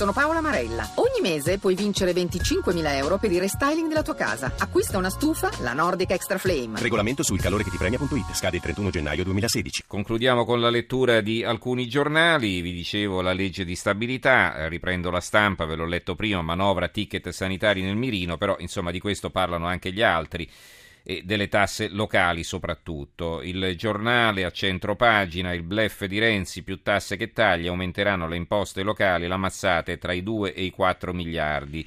sono Paola Marella. Ogni mese puoi vincere 25.000 euro per il restyling della tua casa. Acquista una stufa, la Nordic Extra Flame. Regolamento sul calore che ti premia.it. Scade il 31 gennaio 2016. Concludiamo con la lettura di alcuni giornali. Vi dicevo la legge di stabilità, eh, riprendo la stampa, ve l'ho letto prima, manovra ticket sanitari nel mirino, però insomma di questo parlano anche gli altri e delle tasse locali soprattutto. Il giornale a centro pagina, il blef di Renzi, più tasse che tagli, aumenteranno le imposte locali, la mazzata è tra i 2 e i 4 miliardi.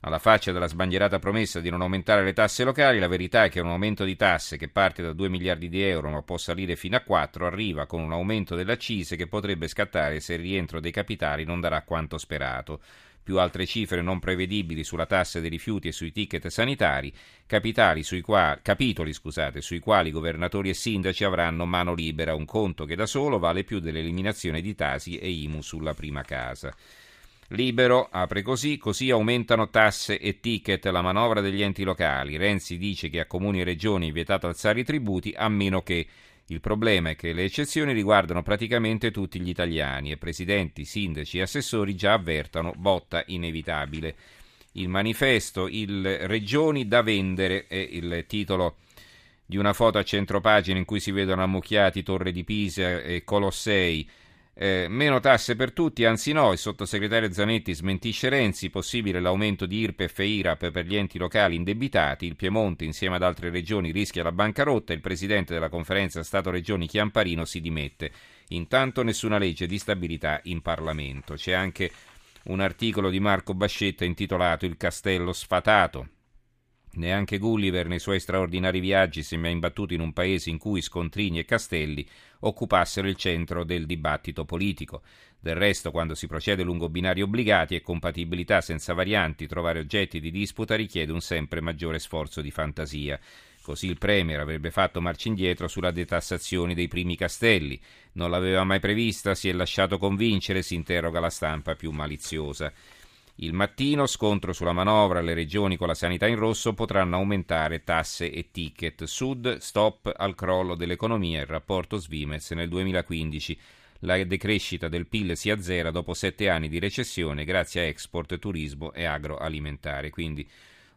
Alla faccia della sbandierata promessa di non aumentare le tasse locali, la verità è che un aumento di tasse che parte da 2 miliardi di euro ma può salire fino a 4 arriva con un aumento delle accise che potrebbe scattare se il rientro dei capitali non darà quanto sperato più altre cifre non prevedibili sulla tassa dei rifiuti e sui ticket sanitari, quali, capitoli scusate, sui quali governatori e sindaci avranno mano libera, un conto che da solo vale più dell'eliminazione di Tasi e IMU sulla prima casa. Libero apre così, così aumentano tasse e ticket la manovra degli enti locali. Renzi dice che a comuni e regioni è vietato alzare i tributi a meno che il problema è che le eccezioni riguardano praticamente tutti gli italiani e presidenti, sindaci e assessori già avvertano botta inevitabile. Il manifesto, il Regioni da vendere è il titolo di una foto a centropagina in cui si vedono ammucchiati Torre di Pisa e Colossei eh, meno tasse per tutti, anzi no, il sottosegretario Zanetti smentisce Renzi, possibile l'aumento di IRPEF e IRAP per gli enti locali indebitati, il Piemonte insieme ad altre regioni rischia la bancarotta, il presidente della conferenza Stato-Regioni Chiamparino si dimette. Intanto nessuna legge di stabilità in Parlamento. C'è anche un articolo di Marco Bascetta intitolato Il castello sfatato. Neanche Gulliver nei suoi straordinari viaggi si è mai imbattuto in un paese in cui scontrini e castelli occupassero il centro del dibattito politico. Del resto, quando si procede lungo binari obbligati e compatibilità senza varianti, trovare oggetti di disputa richiede un sempre maggiore sforzo di fantasia. Così il Premier avrebbe fatto marcia indietro sulla detassazione dei primi castelli. Non l'aveva mai prevista, si è lasciato convincere, si interroga la stampa più maliziosa. Il mattino, scontro sulla manovra, le regioni con la sanità in rosso potranno aumentare tasse e ticket. Sud, stop al crollo dell'economia, il rapporto Svimez nel 2015. La decrescita del PIL si azzera dopo sette anni di recessione grazie a export, turismo e agroalimentare. Quindi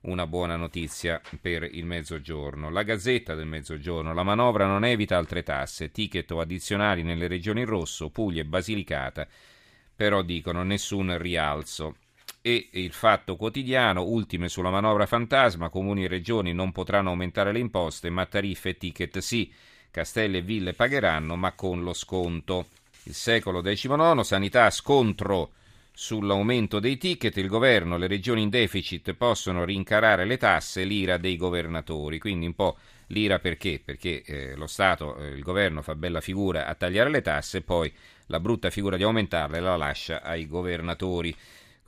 una buona notizia per il mezzogiorno. La Gazzetta del Mezzogiorno, la manovra non evita altre tasse, ticket o addizionali nelle regioni in rosso, Puglia e Basilicata, però dicono nessun rialzo e il Fatto Quotidiano, ultime sulla manovra fantasma, comuni e regioni non potranno aumentare le imposte, ma tariffe e ticket sì, castelli e ville pagheranno, ma con lo sconto. Il secolo XIX, sanità, scontro sull'aumento dei ticket, il governo, le regioni in deficit possono rincarare le tasse, l'ira dei governatori, quindi un po' l'ira perché? Perché eh, lo Stato, eh, il governo fa bella figura a tagliare le tasse e poi la brutta figura di aumentarle la lascia ai governatori.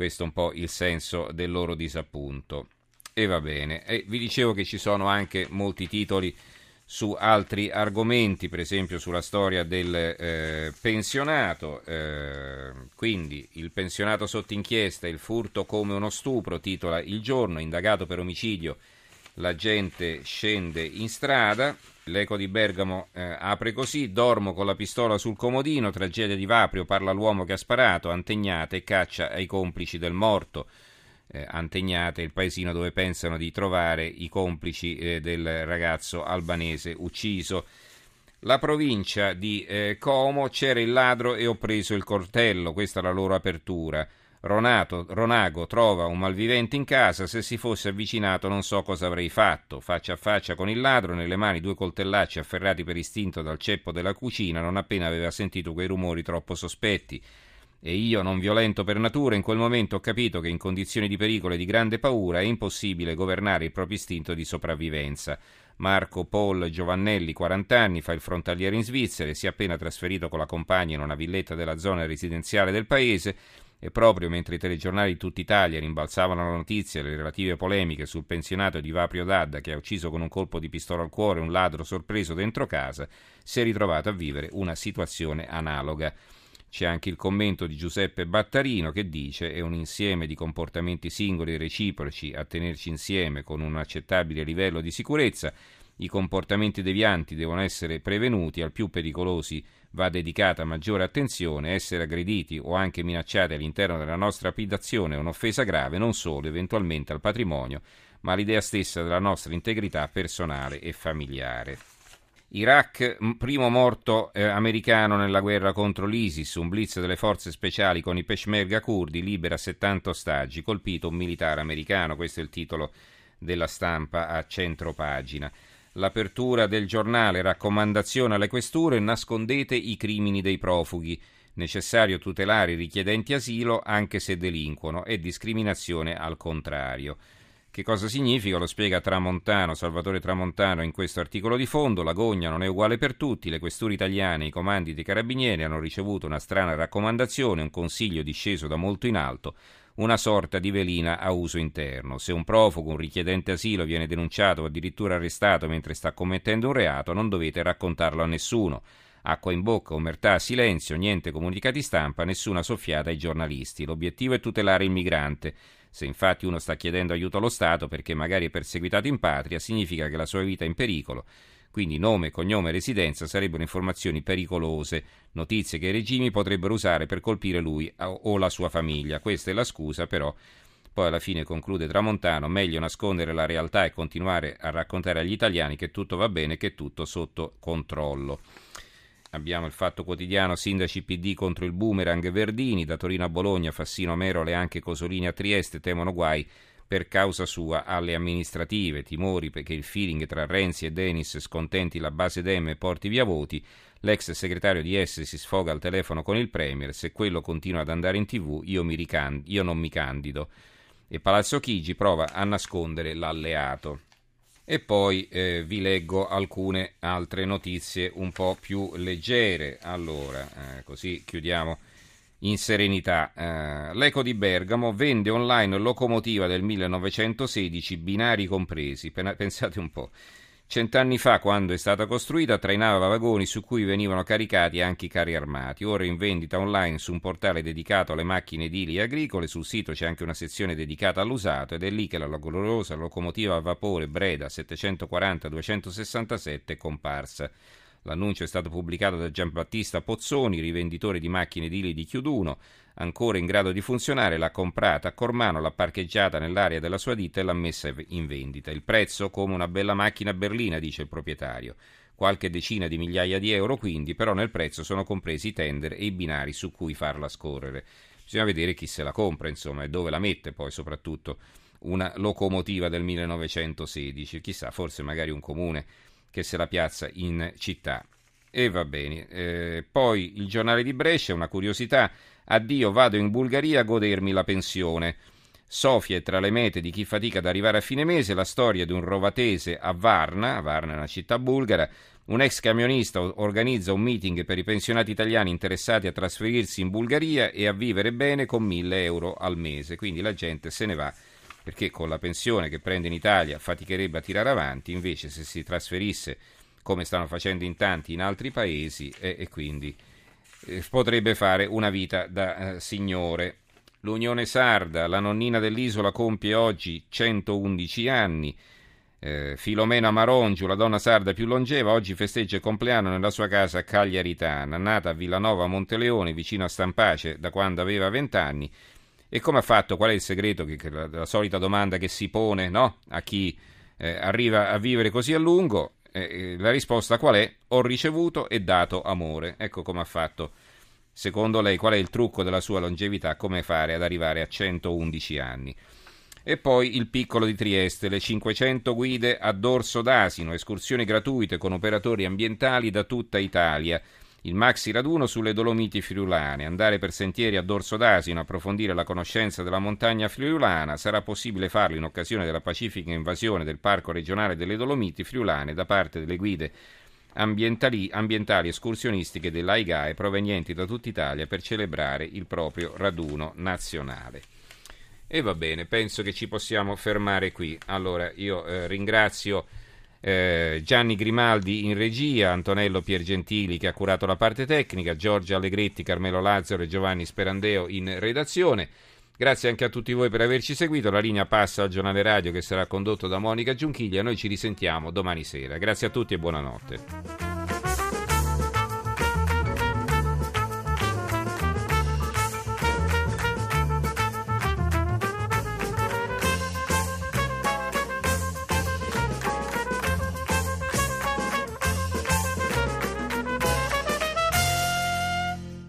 Questo è un po' il senso del loro disappunto. E va bene. E vi dicevo che ci sono anche molti titoli su altri argomenti, per esempio sulla storia del eh, pensionato. Eh, quindi il pensionato sotto inchiesta, il furto come uno stupro, titola Il giorno, indagato per omicidio, la gente scende in strada. L'eco di Bergamo eh, apre così: Dormo con la pistola sul comodino, tragedia di Vaprio, parla l'uomo che ha sparato, Antegnate caccia ai complici del morto. Eh, Antegnate, il paesino dove pensano di trovare i complici eh, del ragazzo albanese ucciso. La provincia di eh, Como c'era il ladro e ho preso il coltello, questa è la loro apertura. Ronato, Ronago trova un malvivente in casa, se si fosse avvicinato non so cosa avrei fatto. Faccia a faccia con il ladro, nelle mani due coltellacci afferrati per istinto dal ceppo della cucina, non appena aveva sentito quei rumori troppo sospetti. E io, non violento per natura, in quel momento ho capito che in condizioni di pericolo e di grande paura è impossibile governare il proprio istinto di sopravvivenza. Marco Paul Giovannelli, 40 anni, fa il frontaliere in Svizzera e si è appena trasferito con la compagna in una villetta della zona residenziale del paese e proprio mentre i telegiornali di tutta Italia rimbalzavano la notizia e le relative polemiche sul pensionato di Vaprio Dadda che ha ucciso con un colpo di pistola al cuore un ladro sorpreso dentro casa, si è ritrovato a vivere una situazione analoga. C'è anche il commento di Giuseppe Battarino che dice è un insieme di comportamenti singoli e reciproci a tenerci insieme con un accettabile livello di sicurezza I comportamenti devianti devono essere prevenuti, al più pericolosi va dedicata maggiore attenzione, essere aggrediti o anche minacciati all'interno della nostra abitazione è un'offesa grave non solo eventualmente al patrimonio, ma all'idea stessa della nostra integrità personale e familiare. Iraq, primo morto eh, americano nella guerra contro l'ISIS, un blitz delle forze speciali con i peshmerga kurdi, libera 70 ostaggi, colpito un militare americano, questo è il titolo della stampa a centro pagina. L'apertura del giornale, raccomandazione alle questure, nascondete i crimini dei profughi, necessario tutelare i richiedenti asilo anche se delinquono e discriminazione al contrario. Che cosa significa? Lo spiega Tramontano, Salvatore Tramontano in questo articolo di fondo. La gogna non è uguale per tutti. Le questure italiane e i comandi dei carabinieri hanno ricevuto una strana raccomandazione, un consiglio disceso da molto in alto, una sorta di velina a uso interno. Se un profugo, un richiedente asilo viene denunciato o addirittura arrestato mentre sta commettendo un reato, non dovete raccontarlo a nessuno. Acqua in bocca, omertà, silenzio, niente comunicati stampa, nessuna soffiata ai giornalisti. L'obiettivo è tutelare il migrante. Se infatti uno sta chiedendo aiuto allo Stato perché magari è perseguitato in patria, significa che la sua vita è in pericolo. Quindi nome, cognome e residenza sarebbero informazioni pericolose, notizie che i regimi potrebbero usare per colpire lui o la sua famiglia. Questa è la scusa, però. Poi alla fine conclude Tramontano, meglio nascondere la realtà e continuare a raccontare agli italiani che tutto va bene, che tutto sotto controllo. Abbiamo il fatto quotidiano, sindaci PD contro il boomerang Verdini, da Torino a Bologna, Fassino Merole e anche Cosolini a Trieste temono guai per causa sua alle amministrative, timori perché il feeling tra Renzi e Denis scontenti la base Dem e porti via voti, l'ex segretario di S si sfoga al telefono con il Premier, se quello continua ad andare in tv io, ricand- io non mi candido. E Palazzo Chigi prova a nascondere l'alleato. E poi eh, vi leggo alcune altre notizie un po' più leggere. Allora, eh, così chiudiamo in serenità. Eh, L'Eco di Bergamo vende online locomotiva del 1916, binari compresi. Pensate un po'. Cent'anni fa, quando è stata costruita, trainava vagoni su cui venivano caricati anche i carri armati. Ora in vendita online su un portale dedicato alle macchine edili e agricole. Sul sito c'è anche una sezione dedicata all'usato ed è lì che la gloriosa locomotiva a vapore Breda 740-267 è comparsa. L'annuncio è stato pubblicato da Giambattista Pozzoni, rivenditore di macchine edili di Chiuduno. Ancora in grado di funzionare, l'ha comprata a Cormano, l'ha parcheggiata nell'area della sua ditta e l'ha messa in vendita. Il prezzo come una bella macchina berlina, dice il proprietario. Qualche decina di migliaia di euro quindi, però nel prezzo sono compresi i tender e i binari su cui farla scorrere. Bisogna vedere chi se la compra, insomma, e dove la mette poi soprattutto una locomotiva del 1916. Chissà, forse magari un comune che se la piazza in città. E va bene. Eh, poi il giornale di Brescia, una curiosità. Addio, vado in Bulgaria a godermi la pensione. Sofia è tra le mete di chi fatica ad arrivare a fine mese, la storia di un rovatese a Varna, Varna è una città bulgara, un ex camionista organizza un meeting per i pensionati italiani interessati a trasferirsi in Bulgaria e a vivere bene con 1000 euro al mese, quindi la gente se ne va perché con la pensione che prende in Italia faticherebbe a tirare avanti, invece se si trasferisse come stanno facendo in tanti in altri paesi e, e quindi eh, potrebbe fare una vita da eh, signore. L'Unione Sarda, la nonnina dell'isola, compie oggi 111 anni. Eh, Filomena Marongiu, la donna sarda più longeva, oggi festeggia il compleanno nella sua casa a Cagliaritana. Nata a Villanova Monteleone, vicino a Stampace, da quando aveva 20 anni. E come ha fatto? Qual è il segreto? Che, che la, la, solita domanda che si pone no? a chi eh, arriva a vivere così a lungo. Eh, la risposta qual è? Ho ricevuto e dato amore. Ecco come ha fatto. Secondo lei, qual è il trucco della sua longevità? Come fare ad arrivare a 111 anni? E poi il piccolo di Trieste, le 500 guide a dorso d'asino, escursioni gratuite con operatori ambientali da tutta Italia. Il maxi raduno sulle Dolomiti friulane, andare per sentieri a dorso d'asino, approfondire la conoscenza della montagna friulana, sarà possibile farlo in occasione della pacifica invasione del Parco regionale delle Dolomiti friulane da parte delle guide ambientali, escursionistiche dell'AIGAE provenienti da tutta Italia per celebrare il proprio raduno nazionale. E va bene, penso che ci possiamo fermare qui. Allora, io eh, ringrazio eh, Gianni Grimaldi in regia, Antonello Piergentili che ha curato la parte tecnica, Giorgio Allegretti, Carmelo Lazzaro e Giovanni Sperandeo in redazione. Grazie anche a tutti voi per averci seguito. La linea passa al giornale radio che sarà condotto da Monica Giunchiglia. Noi ci risentiamo domani sera. Grazie a tutti e buonanotte.